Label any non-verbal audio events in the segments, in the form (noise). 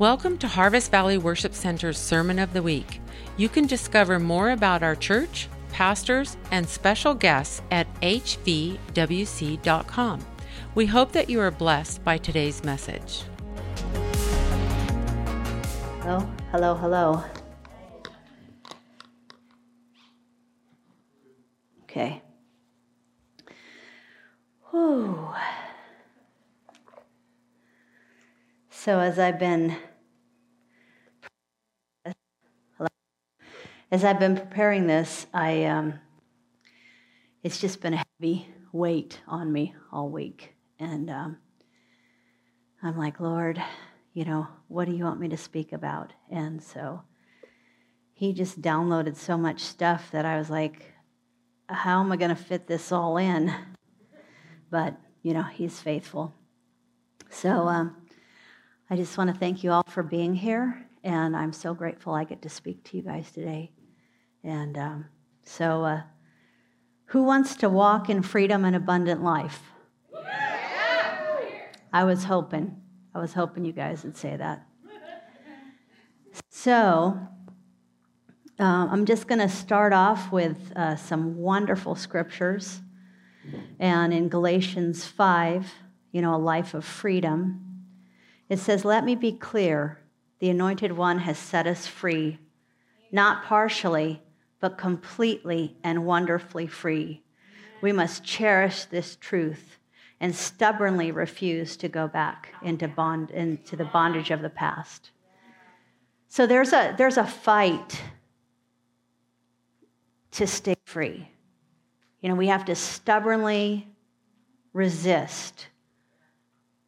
Welcome to Harvest Valley Worship Center's Sermon of the Week. You can discover more about our church, pastors, and special guests at hvwc.com. We hope that you are blessed by today's message. Hello, hello, hello. Okay. Whew. So, as I've been as I've been preparing this, I um, it's just been a heavy weight on me all week, and um, I'm like, Lord, you know, what do you want me to speak about? And so he just downloaded so much stuff that I was like, how am I going to fit this all in? But you know, he's faithful. So. Um, I just want to thank you all for being here, and I'm so grateful I get to speak to you guys today. And um, so, uh, who wants to walk in freedom and abundant life? I was hoping. I was hoping you guys would say that. So, uh, I'm just going to start off with uh, some wonderful scriptures. And in Galatians 5, you know, a life of freedom. It says, Let me be clear. The anointed one has set us free, not partially, but completely and wonderfully free. We must cherish this truth and stubbornly refuse to go back into, bond, into the bondage of the past. So there's a, there's a fight to stay free. You know, we have to stubbornly resist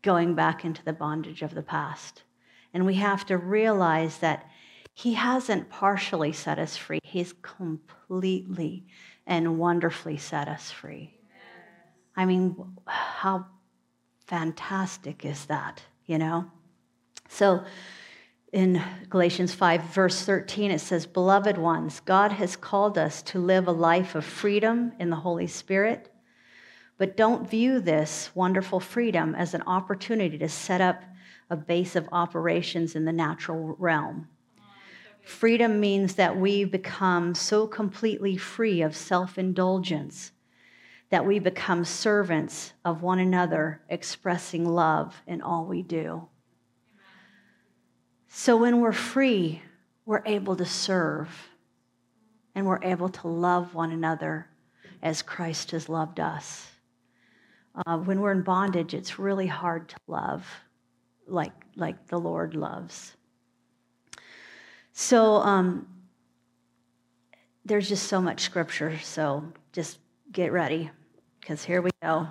going back into the bondage of the past. And we have to realize that He hasn't partially set us free, He's completely and wonderfully set us free. I mean, how fantastic is that, you know? So in Galatians 5, verse 13, it says, Beloved ones, God has called us to live a life of freedom in the Holy Spirit but don't view this wonderful freedom as an opportunity to set up a base of operations in the natural realm. Freedom means that we become so completely free of self indulgence that we become servants of one another, expressing love in all we do. So when we're free, we're able to serve and we're able to love one another as Christ has loved us. Uh, when we're in bondage, it's really hard to love like, like the Lord loves. So um, there's just so much scripture. So just get ready because here we go.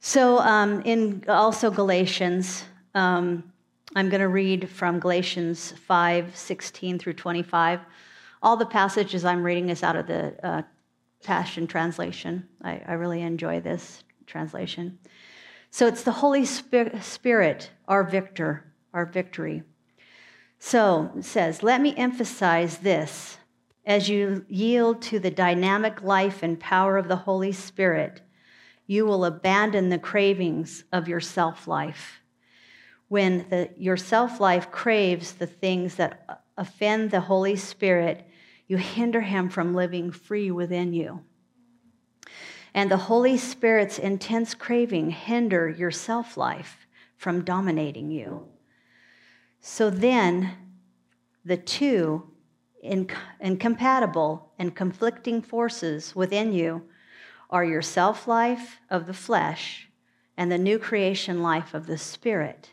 So um, in also Galatians, um, I'm going to read from Galatians 5 16 through 25. All the passages I'm reading is out of the uh, Passion Translation. I, I really enjoy this translation. So it's the Holy Spirit, our victor, our victory. So it says, Let me emphasize this. As you yield to the dynamic life and power of the Holy Spirit, you will abandon the cravings of your self life. When the, your self life craves the things that offend the Holy Spirit, you hinder him from living free within you and the Holy Spirit's intense craving hinder your self life from dominating you. So then, the two incompatible and conflicting forces within you are your self life of the flesh and the new creation life of the Spirit.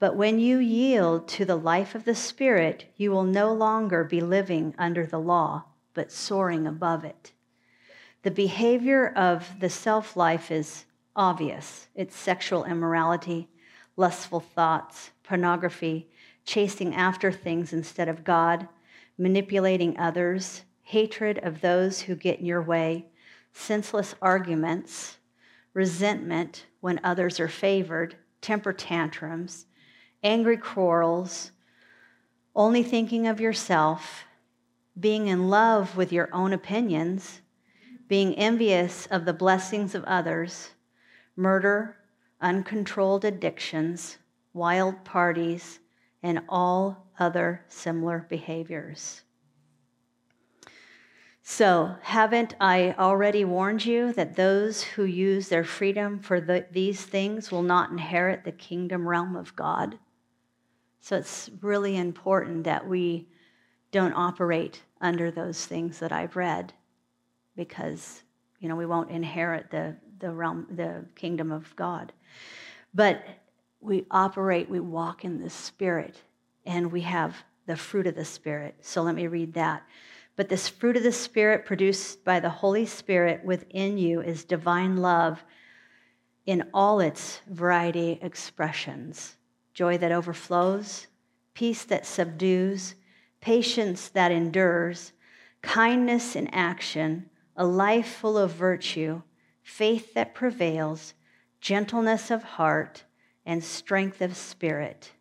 But when you yield to the life of the Spirit, you will no longer be living under the law, but soaring above it. The behavior of the self life is obvious it's sexual immorality, lustful thoughts, pornography, chasing after things instead of God, manipulating others, hatred of those who get in your way, senseless arguments, resentment when others are favored, temper tantrums, angry quarrels, only thinking of yourself, being in love with your own opinions being envious of the blessings of others, murder, uncontrolled addictions, wild parties, and all other similar behaviors. So, haven't I already warned you that those who use their freedom for the, these things will not inherit the kingdom realm of God? So, it's really important that we don't operate under those things that I've read because, you know, we won't inherit the, the realm, the kingdom of God. But we operate, we walk in the Spirit, and we have the fruit of the Spirit. So let me read that. But this fruit of the Spirit produced by the Holy Spirit within you is divine love in all its variety expressions joy that overflows, peace that subdues, patience that endures, kindness in action, a life full of virtue, faith that prevails, gentleness of heart, and strength of spirit.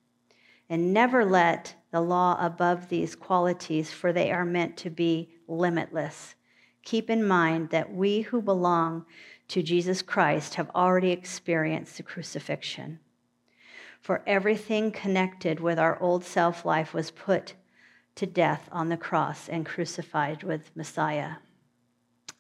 And never let the law above these qualities, for they are meant to be limitless. Keep in mind that we who belong to Jesus Christ have already experienced the crucifixion. For everything connected with our old self life was put to death on the cross and crucified with Messiah.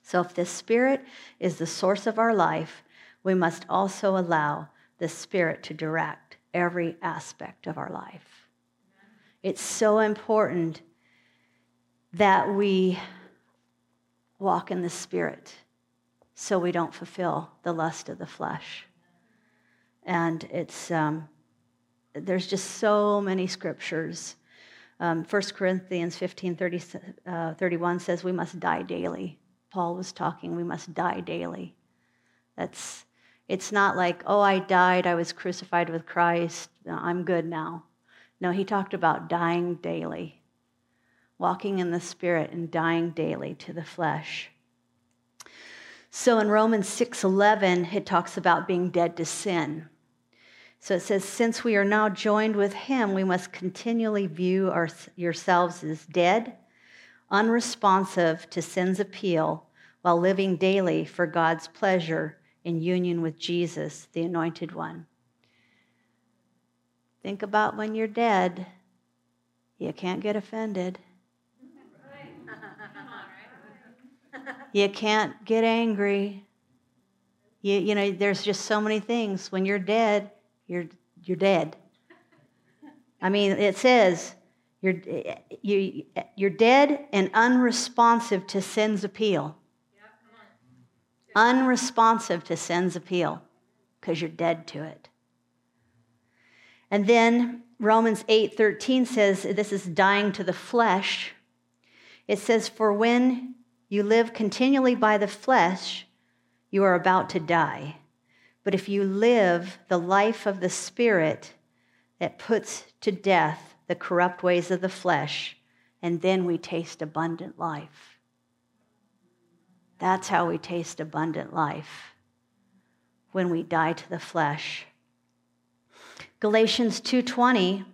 So, if the Spirit is the source of our life, we must also allow the Spirit to direct every aspect of our life. It's so important that we walk in the Spirit so we don't fulfill the lust of the flesh. And it's, um, there's just so many scriptures. Um, 1 Corinthians 15 30, uh, 31 says we must die daily. Paul was talking, we must die daily. That's, it's not like, oh, I died, I was crucified with Christ, I'm good now. No, he talked about dying daily, walking in the Spirit and dying daily to the flesh. So in Romans 6:11 it talks about being dead to sin. So it says since we are now joined with him we must continually view our, yourselves as dead, unresponsive to sin's appeal while living daily for God's pleasure in union with Jesus, the anointed one. Think about when you're dead. You can't get offended. You can't get angry. You, you know, there's just so many things. When you're dead, you're, you're dead. I mean, it says you're, you, you're dead and unresponsive to sin's appeal. Unresponsive to sin's appeal because you're dead to it. And then Romans 8:13 says this is dying to the flesh. It says for when you live continually by the flesh, you are about to die. But if you live the life of the spirit that puts to death the corrupt ways of the flesh, and then we taste abundant life. That's how we taste abundant life when we die to the flesh. Galatians 2:20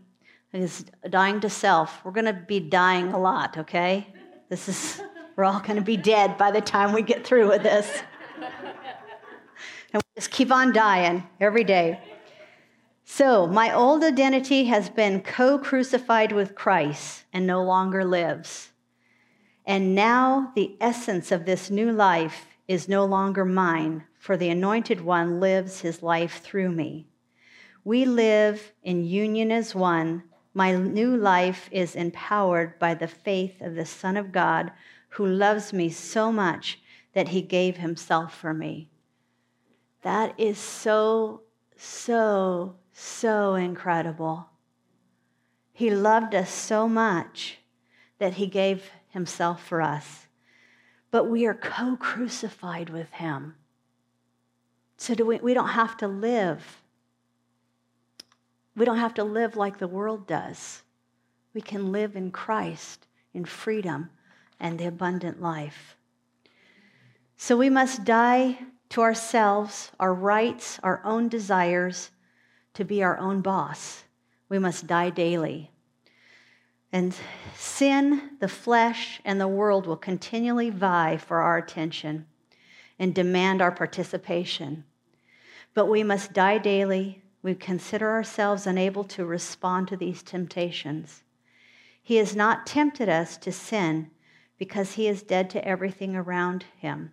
is dying to self. We're going to be dying a lot, okay? This is we're all going to be dead by the time we get through with this. And we just keep on dying every day. So, my old identity has been co crucified with Christ and no longer lives. And now the essence of this new life is no longer mine, for the anointed one lives his life through me. We live in union as one. My new life is empowered by the faith of the Son of God who loves me so much that he gave himself for me. That is so, so, so incredible. He loved us so much that he gave himself for us. But we are co crucified with him. So do we, we don't have to live we don't have to live like the world does. We can live in Christ in freedom and the abundant life. So we must die to ourselves, our rights, our own desires, to be our own boss. We must die daily. And sin, the flesh, and the world will continually vie for our attention and demand our participation. But we must die daily we consider ourselves unable to respond to these temptations. He has not tempted us to sin because he is dead to everything around him.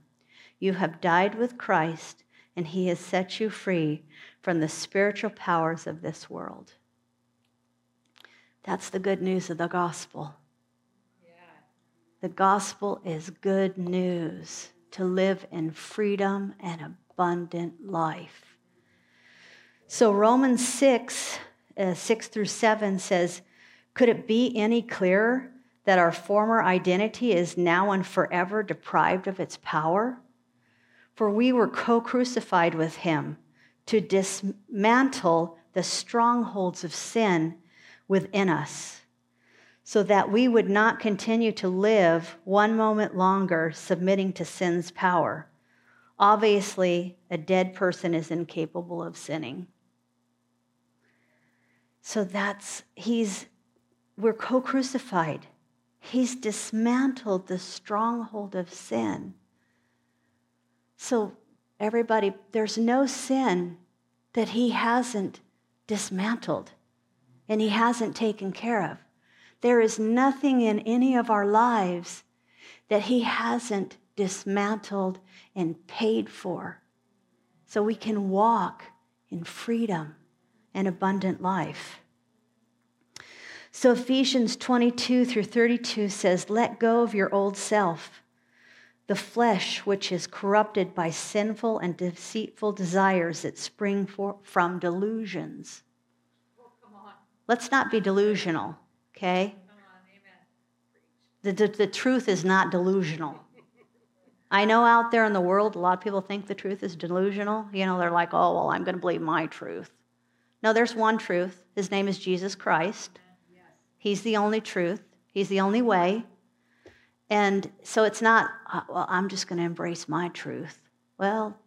You have died with Christ, and he has set you free from the spiritual powers of this world. That's the good news of the gospel. The gospel is good news to live in freedom and abundant life. So, Romans 6, uh, 6 through 7 says, Could it be any clearer that our former identity is now and forever deprived of its power? For we were co crucified with him to dismantle the strongholds of sin within us, so that we would not continue to live one moment longer submitting to sin's power. Obviously, a dead person is incapable of sinning. So that's, he's, we're co crucified. He's dismantled the stronghold of sin. So, everybody, there's no sin that he hasn't dismantled and he hasn't taken care of. There is nothing in any of our lives that he hasn't dismantled and paid for. So we can walk in freedom and abundant life. So Ephesians 22 through 32 says, Let go of your old self, the flesh which is corrupted by sinful and deceitful desires that spring for, from delusions. Let's not be delusional, okay? The, the, the truth is not delusional. I know out there in the world, a lot of people think the truth is delusional. You know, they're like, oh, well, I'm going to believe my truth. No, there's one truth. His name is Jesus Christ. He's the only truth, He's the only way. And so it's not, uh, well, I'm just going to embrace my truth. Well,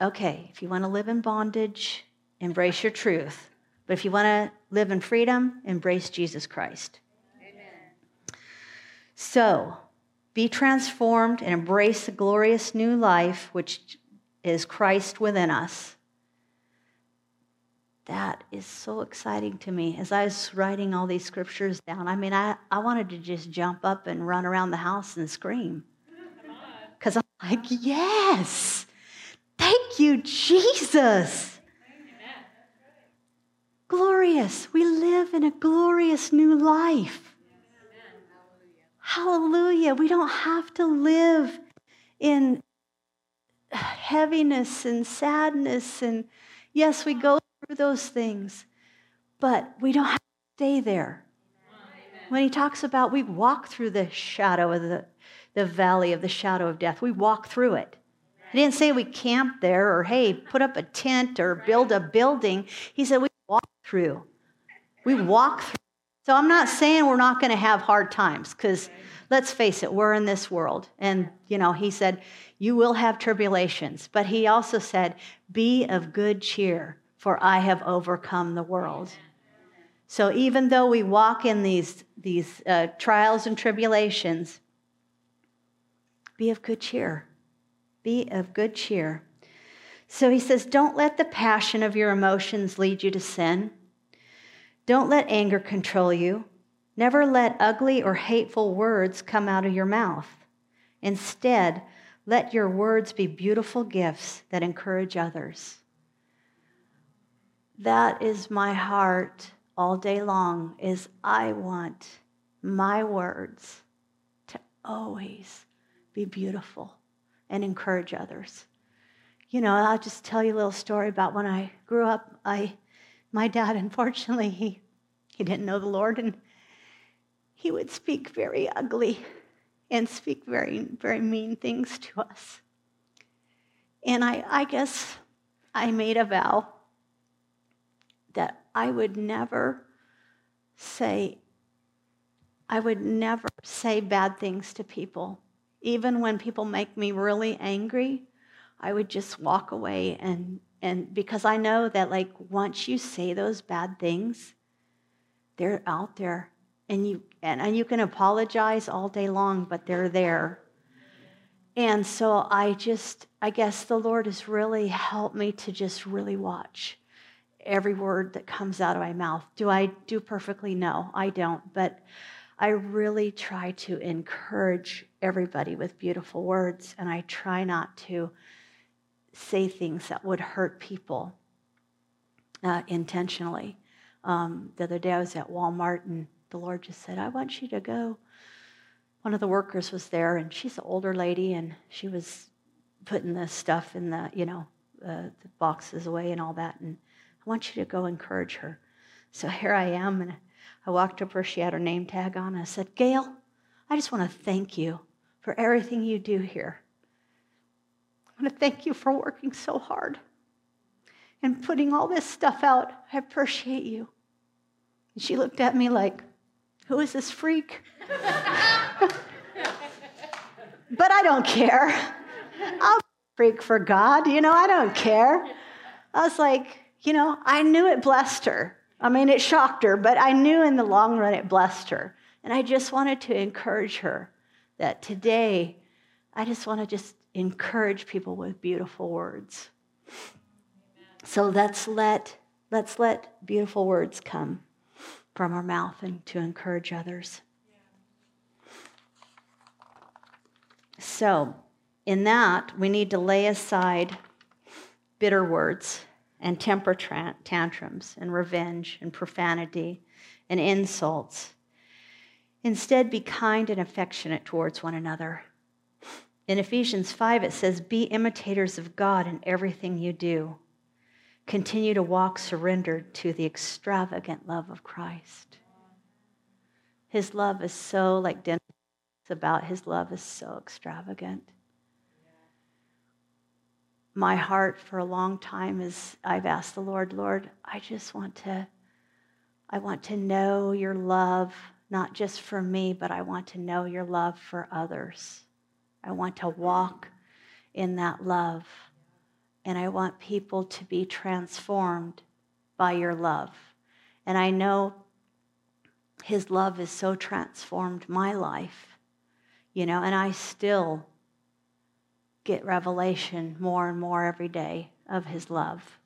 okay, if you want to live in bondage, embrace your truth. But if you want to live in freedom, embrace Jesus Christ. Amen. So, be transformed and embrace the glorious new life which is Christ within us that is so exciting to me. As I was writing all these scriptures down, I mean, I, I wanted to just jump up and run around the house and scream. Because I'm like, yes, thank you, Jesus. Glorious. We live in a glorious new life. Hallelujah. We don't have to live in heaviness and sadness. And yes, we go through those things, but we don't have to stay there. When he talks about we walk through the shadow of the, the valley of the shadow of death, we walk through it. He didn't say we camp there or, hey, put up a tent or build a building. He said we through. We walk through. So I'm not saying we're not going to have hard times because let's face it, we're in this world. And, you know, he said, you will have tribulations. But he also said, be of good cheer for I have overcome the world. So even though we walk in these, these uh, trials and tribulations, be of good cheer. Be of good cheer. So he says, don't let the passion of your emotions lead you to sin. Don't let anger control you. Never let ugly or hateful words come out of your mouth. Instead, let your words be beautiful gifts that encourage others. That is my heart all day long is I want my words to always be beautiful and encourage others. You know, I'll just tell you a little story about when I grew up. I my dad unfortunately he he didn't know the Lord and he would speak very ugly and speak very very mean things to us. And I I guess I made a vow that I would never say, I would never say bad things to people. Even when people make me really angry, I would just walk away and and because I know that like once you say those bad things, they're out there and you and, and you can apologize all day long, but they're there. And so I just, I guess the Lord has really helped me to just really watch every word that comes out of my mouth. Do I do perfectly? No, I don't. But I really try to encourage everybody with beautiful words, and I try not to say things that would hurt people uh, intentionally. Um, the other day I was at Walmart, and the Lord just said, I want you to go. One of the workers was there, and she's an older lady, and she was putting the stuff in the, you know, uh, the boxes away and all that. And I want you to go encourage her. So (laughs) here I am, and I walked up her. She had her name tag on. I said, Gail, I just want to thank you for everything you do here. I want to thank you for working so hard and putting all this stuff out. I appreciate you. And she looked at me like, Who is this freak? (laughs) but I don't care. I'll freak for God, you know, I don't care. I was like, you know, I knew it blessed her. I mean, it shocked her, but I knew in the long run it blessed her. And I just wanted to encourage her that today, I just want to just encourage people with beautiful words. So let's let, let's let beautiful words come from our mouth and to encourage others. So, in that, we need to lay aside bitter words and temper tantrums and revenge and profanity and insults. Instead, be kind and affectionate towards one another. In Ephesians 5, it says, Be imitators of God in everything you do. Continue to walk surrendered to the extravagant love of Christ. His love is so, like Dennis about, his love is so extravagant my heart for a long time is I've asked the Lord, Lord, I just want to I want to know your love not just for me, but I want to know your love for others. I want to walk in that love. And I want people to be transformed by your love. And I know his love has so transformed my life, you know, and I still get revelation more and more every day of his love.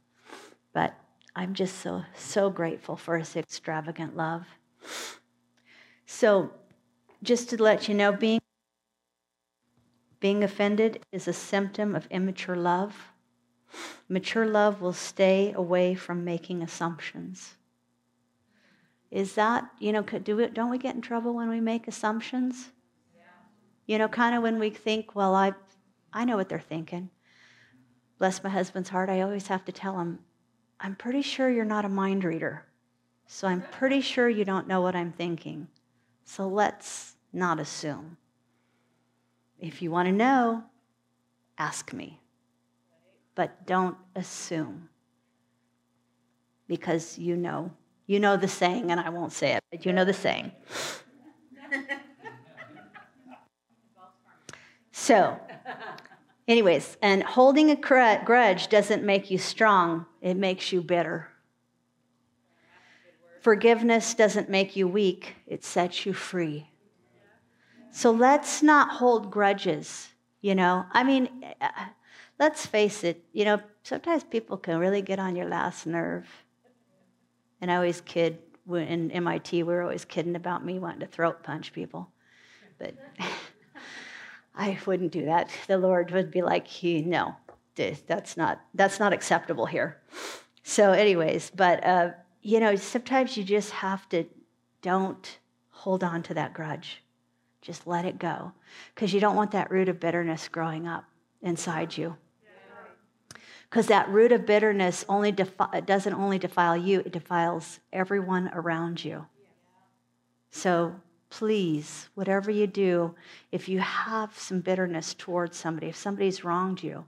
But I'm just so, so grateful for his extravagant love. So, just to let you know, being, being offended is a symptom of immature love. Mature love will stay away from making assumptions. Is that, you know, do we, don't we get in trouble when we make assumptions? Yeah. You know, kind of when we think, well, I, I know what they're thinking. Bless my husband's heart, I always have to tell him, I'm pretty sure you're not a mind reader. So I'm pretty sure you don't know what I'm thinking. So let's not assume. If you want to know, ask me. But don't assume. Because you know. You know the saying, and I won't say it, but you know the saying. So, anyways, and holding a grudge doesn't make you strong, it makes you bitter. Forgiveness doesn't make you weak, it sets you free. So let's not hold grudges, you know. I mean, uh, let's face it, you know, sometimes people can really get on your last nerve. And I always kid, in MIT, we were always kidding about me wanting to throat punch people. But (laughs) I wouldn't do that. The Lord would be like, no, that's not, that's not acceptable here. So, anyways, but, uh, you know, sometimes you just have to don't hold on to that grudge. Just let it go because you don't want that root of bitterness growing up inside you. Because that root of bitterness only defi- doesn't only defile you, it defiles everyone around you. So please, whatever you do, if you have some bitterness towards somebody, if somebody's wronged you,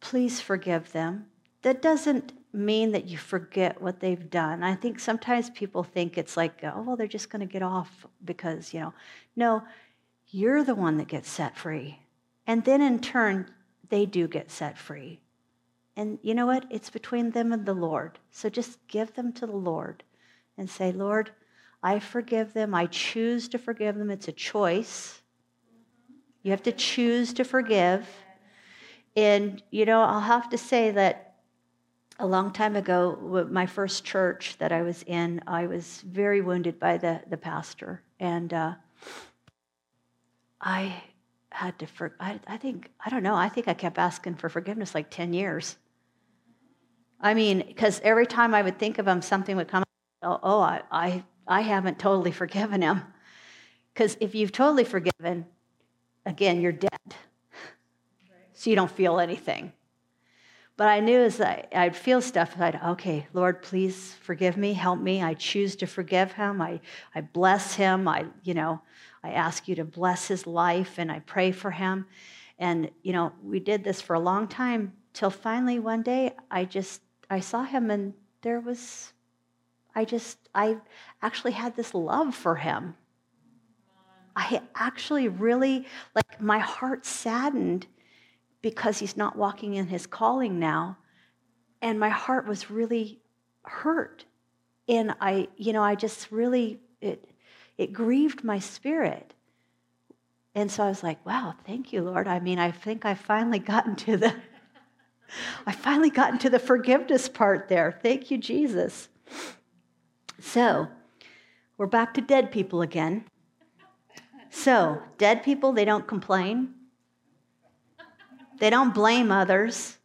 please forgive them. That doesn't mean that you forget what they've done. I think sometimes people think it's like, oh, well, they're just going to get off because, you know, no, you're the one that gets set free. And then in turn, they do get set free. And you know what? It's between them and the Lord. So just give them to the Lord and say, Lord, I forgive them. I choose to forgive them. It's a choice. You have to choose to forgive. And, you know, I'll have to say that a long time ago, my first church that I was in, I was very wounded by the, the pastor. And uh, I had to, for, I, I think, I don't know, I think I kept asking for forgiveness like 10 years. I mean, because every time I would think of him, something would come, oh, oh I, I, I haven't totally forgiven him. Because if you've totally forgiven, again, you're dead. So you don't feel anything. But I knew as I, would feel stuff, I'd, okay, Lord, please forgive me, help me. I choose to forgive him. I, I bless him. I, you know, I ask you to bless his life and I pray for him. And, you know, we did this for a long time till finally one day I just, I saw him and there was, I just, I actually had this love for him. I actually really, like, my heart saddened because he's not walking in his calling now. And my heart was really hurt. And I, you know, I just really, it, it grieved my spirit. And so I was like, wow, thank you, Lord. I mean, I think I finally (laughs) gotten to the, I finally gotten to the forgiveness part there. Thank you, Jesus. So we're back to dead people again. So, dead people, they don't complain. They don't blame others.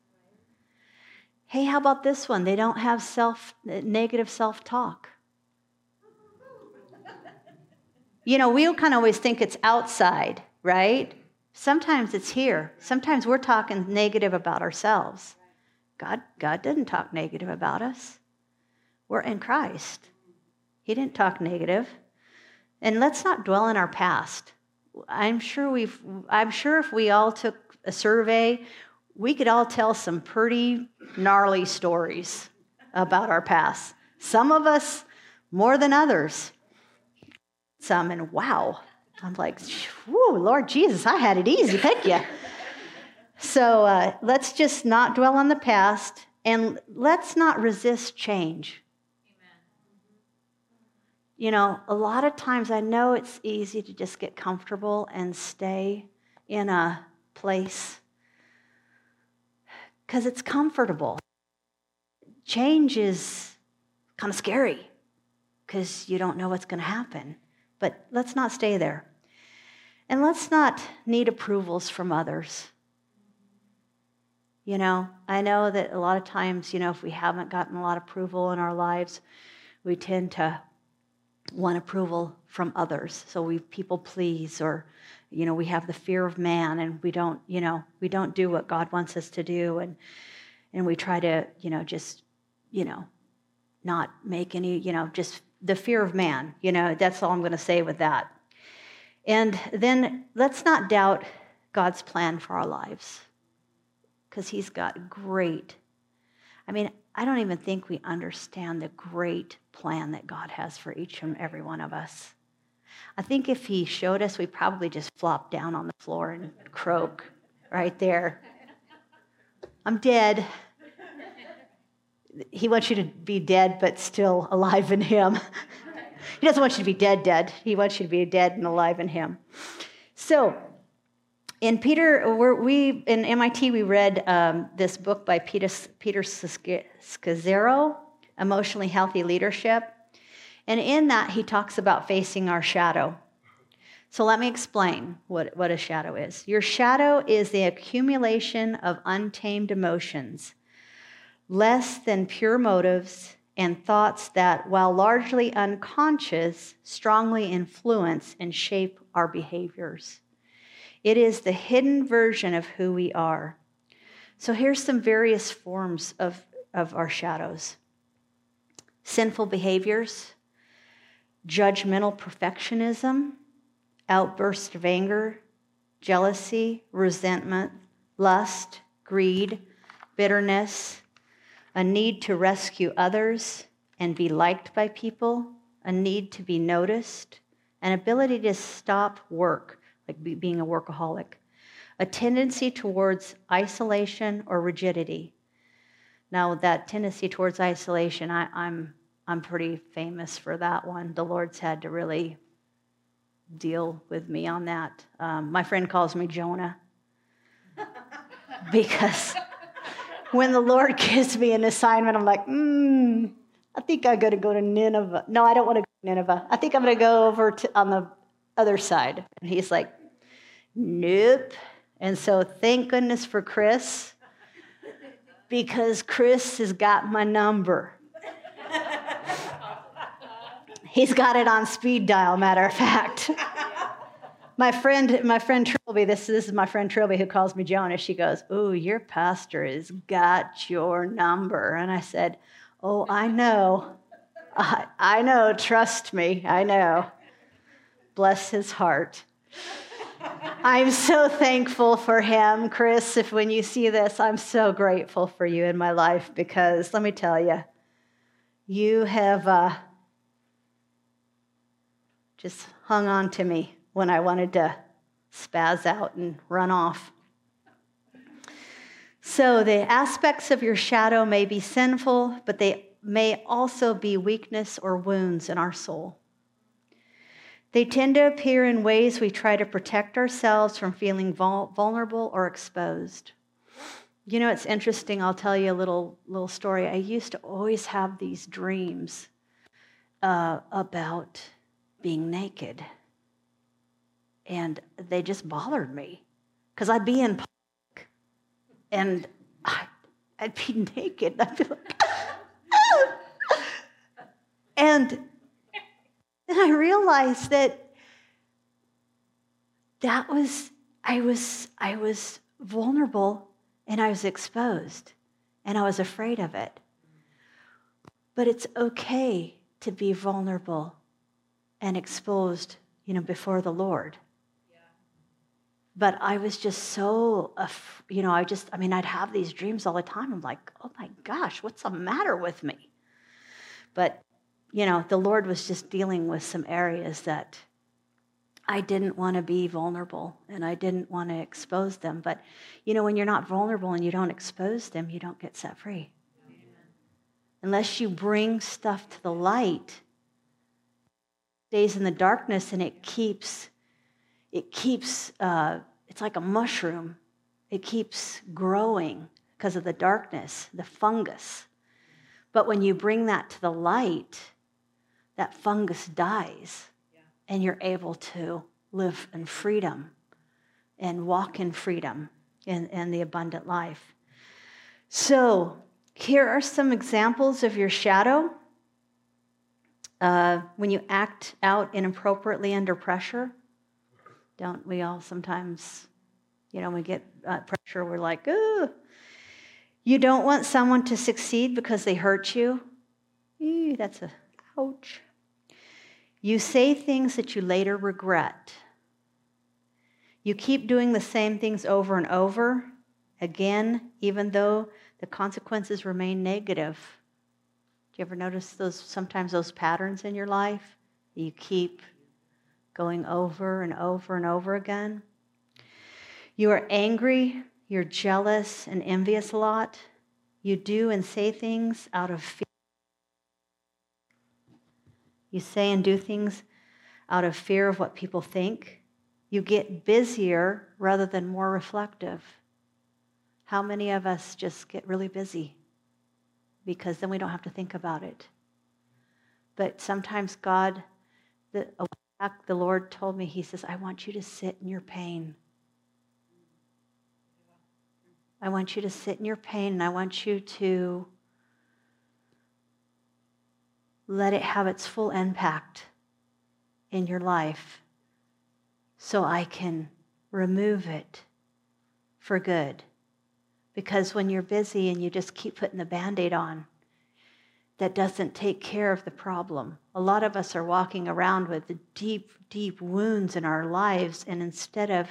Hey, how about this one? They don't have self negative self-talk. You know, we kind of always think it's outside, right? Sometimes it's here. Sometimes we're talking negative about ourselves. God, God didn't talk negative about us. We're in Christ. He didn't talk negative. And let's not dwell in our past. I'm sure we've I'm sure if we all took a survey, we could all tell some pretty gnarly stories about our past. Some of us more than others. Some, and wow, I'm like, whoa, Lord Jesus, I had it easy. Thank you. so uh, let's just not dwell on the past and let's not resist change. You know, a lot of times I know it's easy to just get comfortable and stay in a place because it's comfortable. Change is kind of scary because you don't know what's going to happen. But let's not stay there. And let's not need approvals from others. You know, I know that a lot of times, you know, if we haven't gotten a lot of approval in our lives, we tend to want approval from others. So we people please or you know, we have the fear of man and we don't, you know, we don't do what God wants us to do and and we try to, you know, just, you know, not make any, you know, just the fear of man, you know, that's all I'm going to say with that. And then let's not doubt God's plan for our lives because he's got great I mean, I don't even think we understand the great plan that God has for each and every one of us. I think if he showed us, we'd probably just flop down on the floor and croak right there. I'm dead. He wants you to be dead, but still alive in him. he doesn't want you to be dead, dead. He wants you to be dead and alive in him. So, in Peter, we in MIT we read um, this book by Peter Peter Scazzero, Emotionally Healthy Leadership. And in that, he talks about facing our shadow. So let me explain what, what a shadow is. Your shadow is the accumulation of untamed emotions, less than pure motives, and thoughts that, while largely unconscious, strongly influence and shape our behaviors. It is the hidden version of who we are. So here's some various forms of, of our shadows sinful behaviors, judgmental perfectionism, outbursts of anger, jealousy, resentment, lust, greed, bitterness, a need to rescue others and be liked by people, a need to be noticed, an ability to stop work, like being a workaholic, a tendency towards isolation or rigidity. Now, that tendency towards isolation, I, am I'm pretty famous for that one. The Lord's had to really deal with me on that. Um, my friend calls me Jonah (laughs) because when the Lord gives me an assignment, I'm like, hmm, I think I got to go to Nineveh. No, I don't want to go to Nineveh. I think I'm going to go over to, on the other side. And he's like, nope. And so thank goodness for Chris because Chris has got my number. He's got it on speed dial, matter of fact. my friend, my friend Trilby, this, this is my friend Trilby who calls me Jonah. She goes, Oh, your pastor has got your number. And I said, Oh, I know. I, I know. Trust me. I know. Bless his heart. I'm so thankful for him, Chris. If when you see this, I'm so grateful for you in my life because let me tell you, you have uh, just hung on to me when I wanted to spaz out and run off. So, the aspects of your shadow may be sinful, but they may also be weakness or wounds in our soul. They tend to appear in ways we try to protect ourselves from feeling vulnerable or exposed. You know, it's interesting. I'll tell you a little, little story. I used to always have these dreams uh, about being naked, and they just bothered me because I'd be in public and I, would be (laughs) naked. I'd be like, (laughs) and then I realized that that was, I was, I was vulnerable and I was exposed and I was afraid of it. But it's okay to be vulnerable and exposed, you know, before the Lord. But I was just so, you know, I just, I mean, I'd have these dreams all the time. I'm like, oh my gosh, what's the matter with me? But you know, the Lord was just dealing with some areas that I didn't want to be vulnerable and I didn't want to expose them. But, you know, when you're not vulnerable and you don't expose them, you don't get set free. Unless you bring stuff to the light, stays in the darkness and it keeps, it keeps, uh, it's like a mushroom. It keeps growing because of the darkness, the fungus. But when you bring that to the light, that fungus dies yeah. and you're able to live in freedom and walk in freedom and, and the abundant life. So, here are some examples of your shadow. Uh, when you act out inappropriately under pressure, don't we all sometimes, you know, when we get uh, pressure, we're like, ooh. You don't want someone to succeed because they hurt you. Eee, that's a ouch. You say things that you later regret. You keep doing the same things over and over again, even though the consequences remain negative. You ever notice those sometimes those patterns in your life? You keep going over and over and over again. You are angry, you're jealous and envious a lot. You do and say things out of fear you say and do things out of fear of what people think. You get busier rather than more reflective. How many of us just get really busy because then we don't have to think about it? But sometimes God, the, the Lord told me, He says, I want you to sit in your pain. I want you to sit in your pain and I want you to let it have its full impact in your life so I can remove it for good. Because when you're busy and you just keep putting the band aid on, that doesn't take care of the problem. A lot of us are walking around with deep, deep wounds in our lives, and instead of,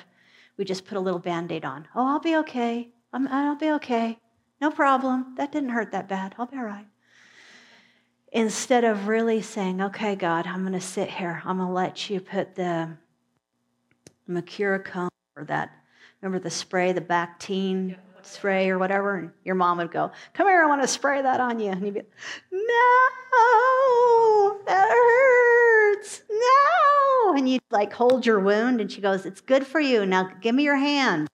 we just put a little band aid on. Oh, I'll be okay. i will be okay. No problem. That didn't hurt that bad. I'll be all right instead of really saying, okay, God, I'm going to sit here. I'm going to let you put the Mercurochrome or that, remember the spray, the Bactine spray or whatever? And your mom would go, come here, I want to spray that on you. And you'd be, no, that hurts. No. and you'd like hold your wound, and she goes, it's good for you. Now give me your hand.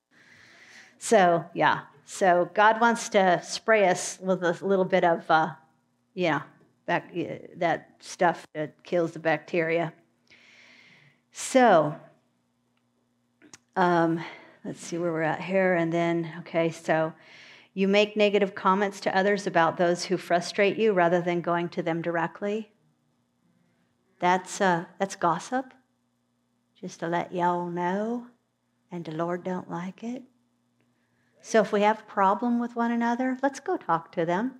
So, yeah. So God wants to spray us with a little bit of, uh, yeah, back, that stuff that kills the bacteria. So, um, let's see where we're at here. And then, okay, so you make negative comments to others about those who frustrate you rather than going to them directly. That's, uh, that's gossip, just to let y'all know, and the Lord don't like it. So if we have a problem with one another, let's go talk to them.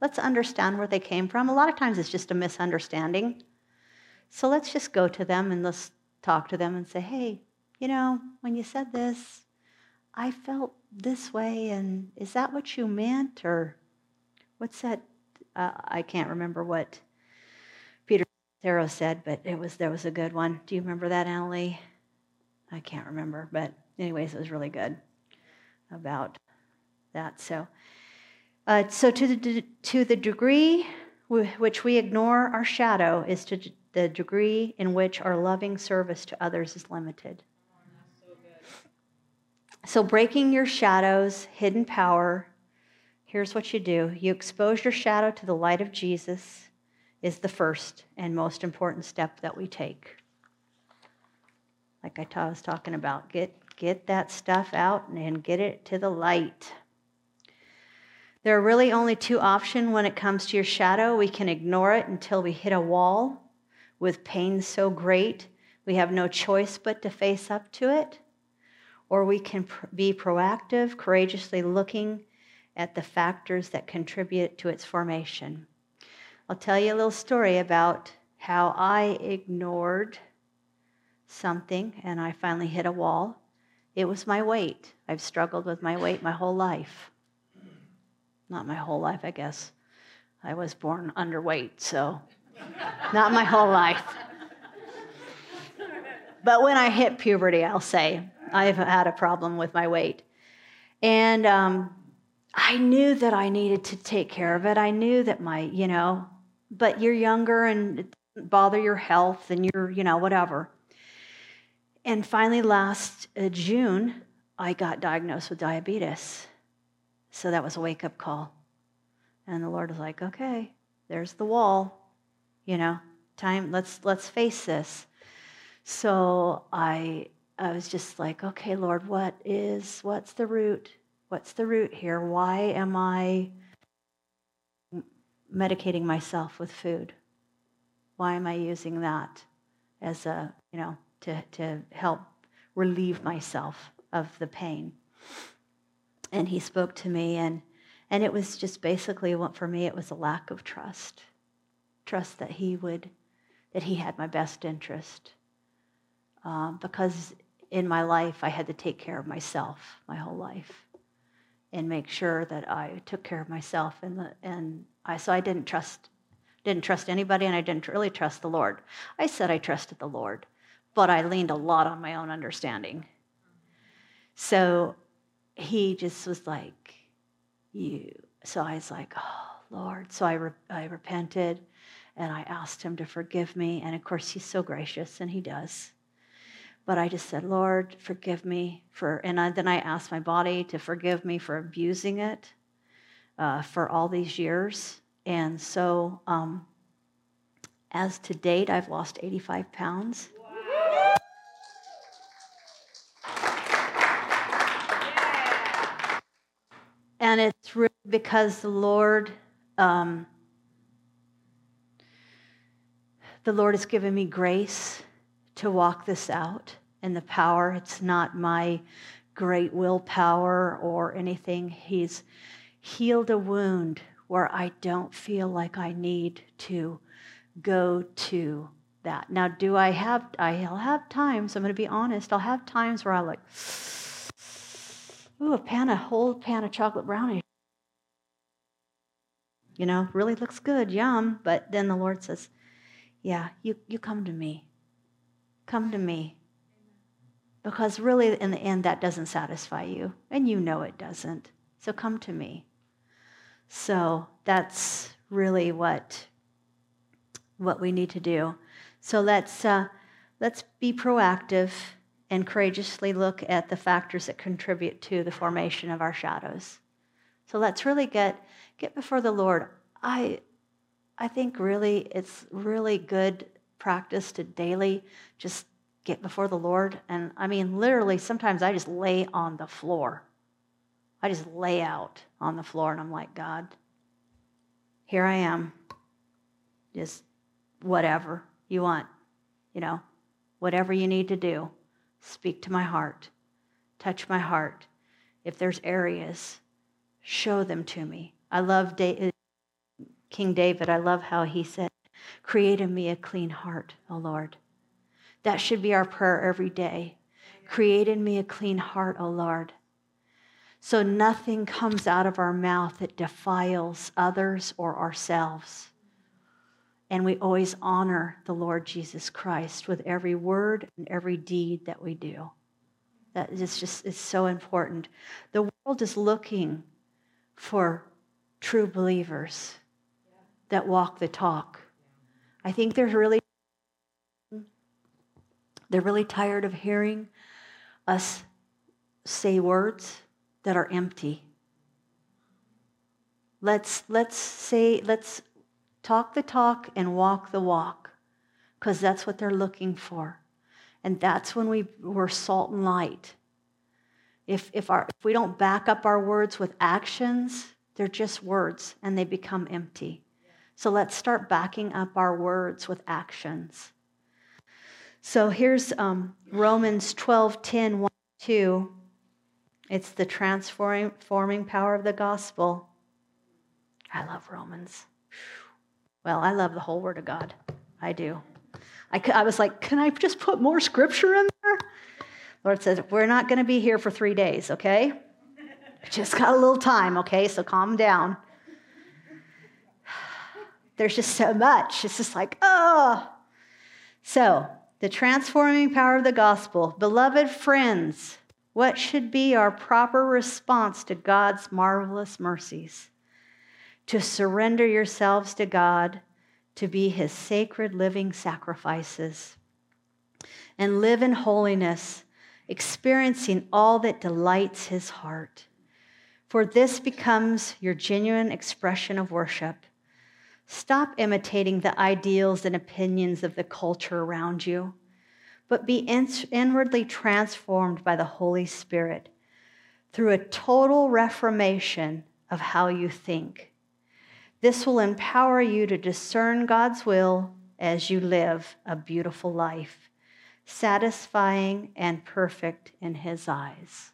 Let's understand where they came from. A lot of times it's just a misunderstanding. So let's just go to them and let's talk to them and say, hey, you know, when you said this, I felt this way, and is that what you meant? Or what's that? Uh, I can't remember what Pete Scazzero said, but it was there was a good one. Do you remember that, Annalie? I can't remember, but anyways, it was really good about that. So, uh, so to the to the degree which we ignore our shadow is to the degree in which our loving service to others is limited. So, breaking your shadow's hidden power, here's what you do you expose your shadow to the light of Jesus, is the first and most important step that we take. Like I was talking about, get Get that stuff out and get it to the light. There are really only two options when it comes to your shadow. We can ignore it until we hit a wall with pain so great we have no choice but to face up to it. Or we can be proactive, courageously looking at the factors that contribute to its formation. I'll tell you a little story about how I ignored something and I finally hit a wall. It was my weight. I've struggled with my weight my whole life. Not my whole life, I guess. I was born underweight, so (laughs) not my whole life. But when I hit puberty, I'll say I've had a problem with my weight. And um, I knew that I needed to take care of it. I knew that my, you know, but you're younger and it doesn't bother your health and you're, you know, whatever. And finally, last uh, June, I got diagnosed with diabetes. So that was a wake up call. And the Lord was like, okay, there's the wall. You know, time, let's, let's face this. So I, I was just like, okay, Lord, what is, what's the root? What's the root here? Why am I medicating myself with food? Why am I using that as a, you know, to, to help relieve myself of the pain. And he spoke to me, and, and it was just basically, what for me, it was a lack of trust. Trust that he would, that he had my best interest. Um, because in my life, I had to take care of myself my whole life and make sure that I took care of myself. And, the, and I, so I didn't trust, didn't trust anybody, and I didn't really trust the Lord. I said I trusted the Lord but I leaned a lot on my own understanding. So he just was like, You. So I was like, Oh, Lord. So I, re- I repented and I asked him to forgive me. And of course, he's so gracious, and he does. But I just said, Lord, forgive me for, and I, then I asked my body to forgive me for abusing it uh, for all these years. And so, um, as to date, I've lost 85 pounds. And it's really because the Lord, um, the Lord has given me grace to walk this out and the power. It's not my great willpower or anything. He's healed a wound where I don't feel like I need to go to that. Now, do I have, I'll have times, I'm going to be honest, I'll have times where I like, Ooh, a pan, a whole pan of chocolate brownie. You know, really looks good, yum. But then the Lord says, Yeah, you, you come to me. Come to me. Because really, in the end, that doesn't satisfy you. And you know it doesn't. So come to me. So that's really what, what we need to do. So let's, uh, let's be proactive and courageously look at the factors that contribute to the formation of our shadows. So let's really get get before the Lord. I I think really it's really good practice to daily just get before the Lord. And I mean, literally, sometimes I just lay on the floor. I just lay out on the floor and I'm like, God, here I am. Just whatever you want, you know, whatever you need to do. Speak to my heart, touch my heart. If there's areas, show them to me. I love King David. I love how he said, Create in me a clean heart, O Lord. That should be our prayer every day. Create in me a clean heart, O Lord. So nothing comes out of our mouth that defiles others or ourselves. And we always honor the Lord Jesus Christ with every word and every deed that we do. That is just is so important. The world is looking for true believers that walk the talk. I think they're really they're really tired of hearing us say words that are empty. Let's let's say let's talk the talk and walk the walk because that's what they're looking for. And that's when we, we're salt and light. If, if, our, if we don't back up our words with actions, they're just words and they become empty. So let's start backing up our words with actions. So here's um, Romans 12 10, 1, 2. It's the transforming power of the gospel. I love Romans. Well, I love the whole Word of God. I do. I, I was like, can I just put more scripture in there? Lord says, we're not going to be here for three days, okay? Just got a little time, okay? So calm down. There's just so much. It's just like, oh. So, the transforming power of the gospel. Beloved friends, what should be our proper response to God's marvelous mercies? to surrender yourselves to God, to be his sacred living sacrifices, and live in holiness, experiencing all that delights his heart. For this becomes your genuine expression of worship. Stop imitating the ideals and opinions of the culture around you, but be inwardly transformed by the Holy Spirit through a total reformation of how you think. This will empower you to discern God's will as you live a beautiful life, satisfying and perfect in His eyes.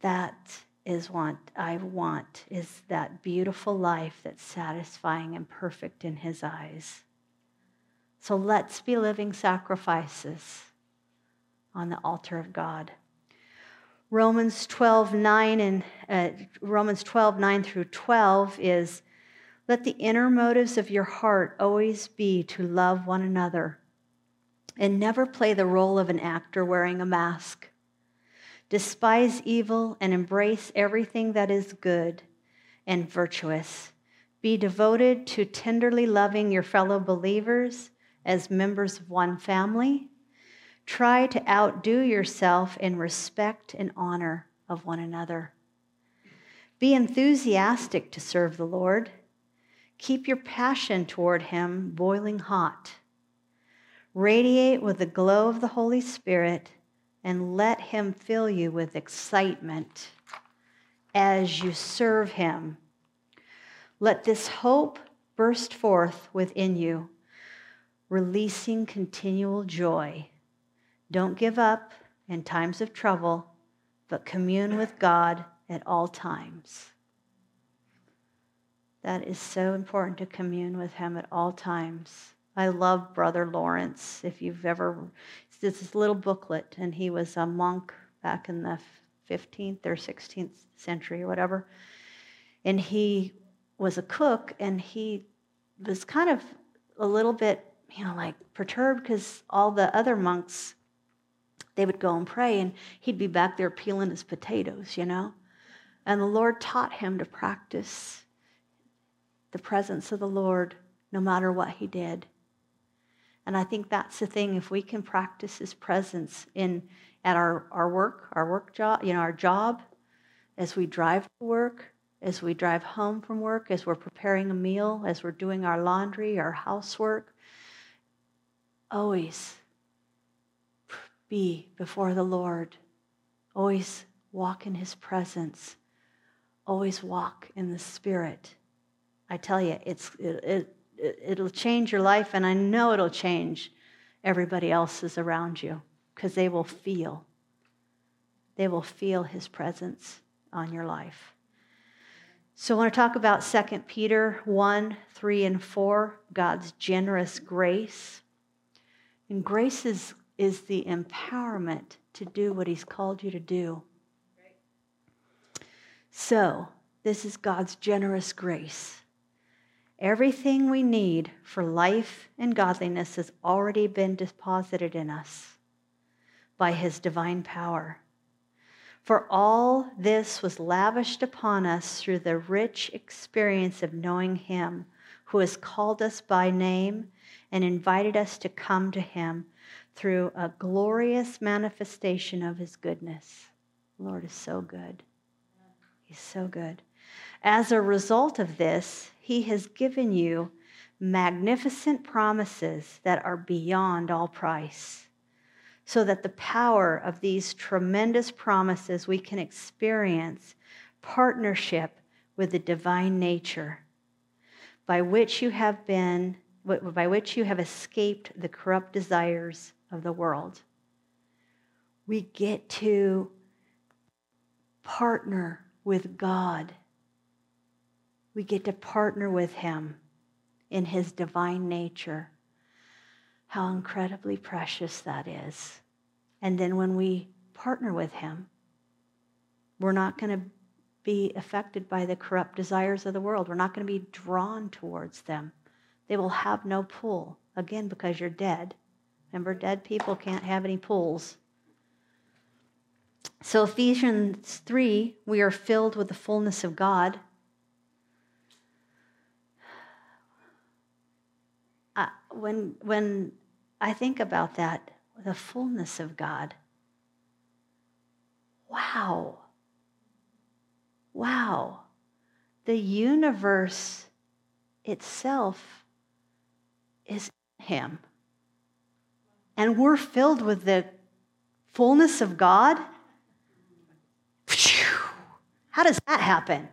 That is want I want is that beautiful life that's satisfying and perfect in his eyes. So let's be living sacrifices on the altar of God. Romans 12, 9 and uh, Romans 12, 9 through 12 is let the inner motives of your heart always be to love one another and never play the role of an actor wearing a mask. Despise evil and embrace everything that is good and virtuous. Be devoted to tenderly loving your fellow believers as members of one family Try to outdo yourself in respect and honor of one another. Be enthusiastic to serve the Lord. Keep your passion toward Him boiling hot. Radiate with the glow of the Holy Spirit and let Him fill you with excitement as you serve Him. Let this hope burst forth within you, releasing continual joy don't give up in times of trouble, but commune with God at all times. That is so important to commune with Him at all times. I love Brother Lawrence. If you've ever, this little booklet, and he was a monk back in the 15th or 16th century or whatever. And he was a cook, and he was kind of a little bit, you know, like perturbed because all the other monks they would go and pray, and he'd be back there peeling his potatoes, you know? And the Lord taught him to practice the presence of the Lord no matter what he did. And I think that's the thing. If we can practice his presence in at our, our work, our work job, you know, our job, as we drive to work, as we drive home from work, as we're preparing a meal, as we're doing our laundry, our housework, always be before the Lord. Always walk in his presence. Always walk in the Spirit. I tell you, it's, it, it, it'll change your life, and I know it'll change everybody else's around you because they will feel. They will feel his presence on your life. So I want to talk about 2 Peter 1, 3, and 4, God's generous grace. And grace is, is the empowerment to do what he's called you to do. So, this is God's generous grace. Everything we need for life and godliness has already been deposited in us by his divine power. For all this was lavished upon us through the rich experience of knowing him who has called us by name and invited us to come to him through a glorious manifestation of his goodness. The Lord is so good. He's so good. As a result of this, he has given you magnificent promises that are beyond all price, so that the power of these tremendous promises we can experience partnership with the divine nature by which you have been by which you have escaped the corrupt desires of the world. We get to partner with God. We get to partner with Him in His divine nature. How incredibly precious that is. And then when we partner with Him, we're not going to be affected by the corrupt desires of the world. We're not going to be drawn towards them. They will have no pull, again, because you're dead. Remember, dead people can't have any pulls. So, Ephesians 3, we are filled with the fullness of God. Uh, when, when I think about that, the fullness of God, wow. Wow. The universe itself is Him. And we're filled with the fullness of God. How does that happen?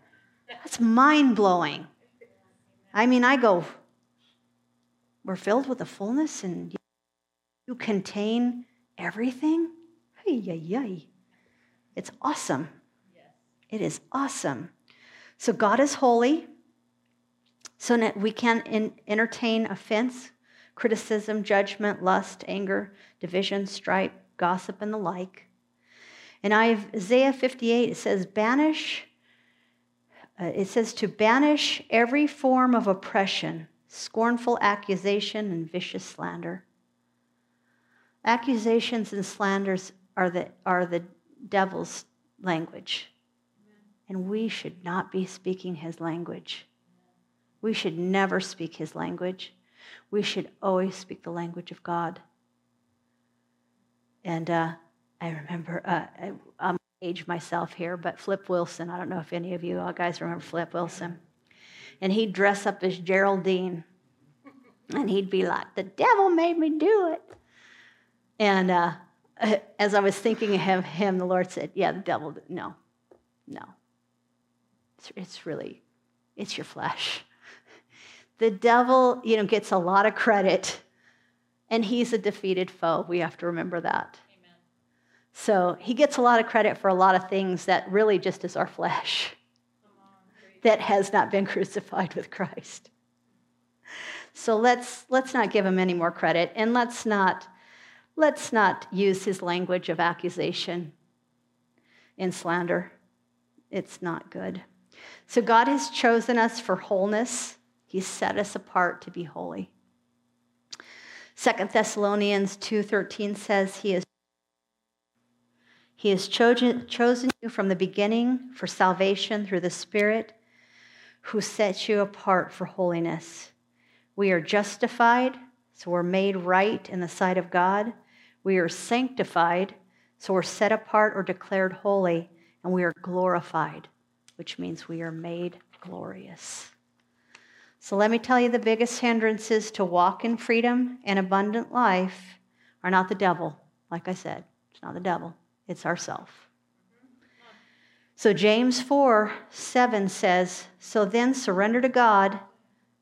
That's mind blowing. I mean, I go, we're filled with the fullness and you contain everything? Hey, yay, yay. It's awesome. It is awesome. So God is holy so that we can in, entertain offense, criticism, judgment, lust, anger, division, strife, gossip, and the like. In Isaiah 58, it says, banish, uh, it says to banish every form of oppression, scornful accusation, and vicious slander. Accusations and slanders are the, are the devil's language. And we should not be speaking his language. We should never speak his language. We should always speak the language of God. And uh, I remember, uh, I, I'm age myself here, but Flip Wilson, I don't know if any of you guys remember Flip Wilson. And he'd dress up as Geraldine. And he'd be like, the devil made me do it. And uh, (laughs) as I was thinking of him, the Lord said, yeah, the devil, no, no. It's, it's really, it's your flesh. (laughs) The devil, you know, gets a lot of credit, and he's a defeated foe. We have to remember that. Amen. So he gets a lot of credit for a lot of things that really just is our flesh that has not been (laughs) crucified with Christ. So let's let's not give him any more credit, and let's not let's not use his language of accusation and slander. It's not good. So God has chosen us for wholeness He set us apart to be holy. Second Thessalonians 2:13 says he is he has chosen, chosen you from the beginning for salvation through the Spirit who sets you apart for holiness. We are justified, So we're made right in the sight of God. We are sanctified. So we're set apart or declared holy. And we are glorified, which means we are made glorious. So let me tell you the biggest hindrances to walk in freedom and abundant life are not the devil. Like I said, it's not the devil, it's ourself. So James 4 7 says, So then surrender to God,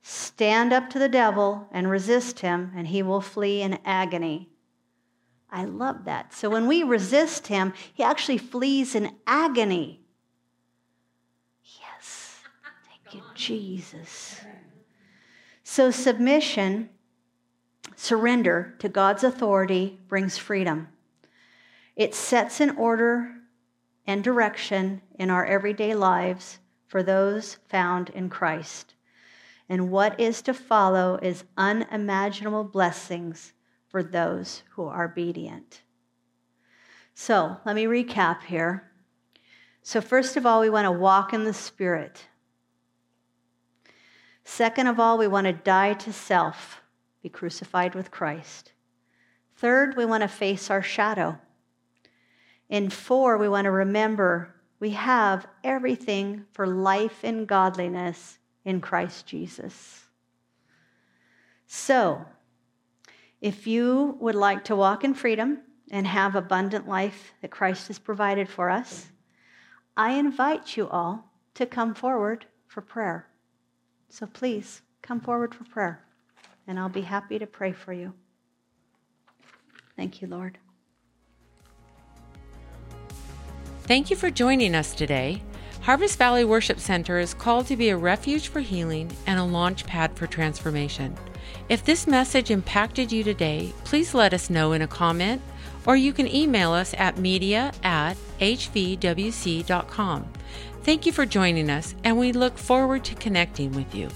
stand up to the devil, and resist him, and he will flee in agony. I love that. So when we resist him, he actually flees in agony. Yes. Thank you, Jesus. So, submission, surrender to God's authority brings freedom. It sets in order and direction in our everyday lives for those found in Christ. And what is to follow is unimaginable blessings for those who are obedient. So, let me recap here. So, first of all, we want to walk in the Spirit. Second of all, we want to die to self, be crucified with Christ. Third, we want to face our shadow. And four, we want to remember we have everything for life and godliness in Christ Jesus. So, if you would like to walk in freedom and have abundant life that Christ has provided for us, I invite you all to come forward for prayer. So please come forward for prayer, and I'll be happy to pray for you. Thank you, Lord. Thank you for joining us today. Harvest Valley Worship Center is called to be a refuge for healing and a launch pad for transformation. If this message impacted you today, please let us know in a comment or you can email us at media at hvwc.com. Thank you for joining us, and we look forward to connecting with you.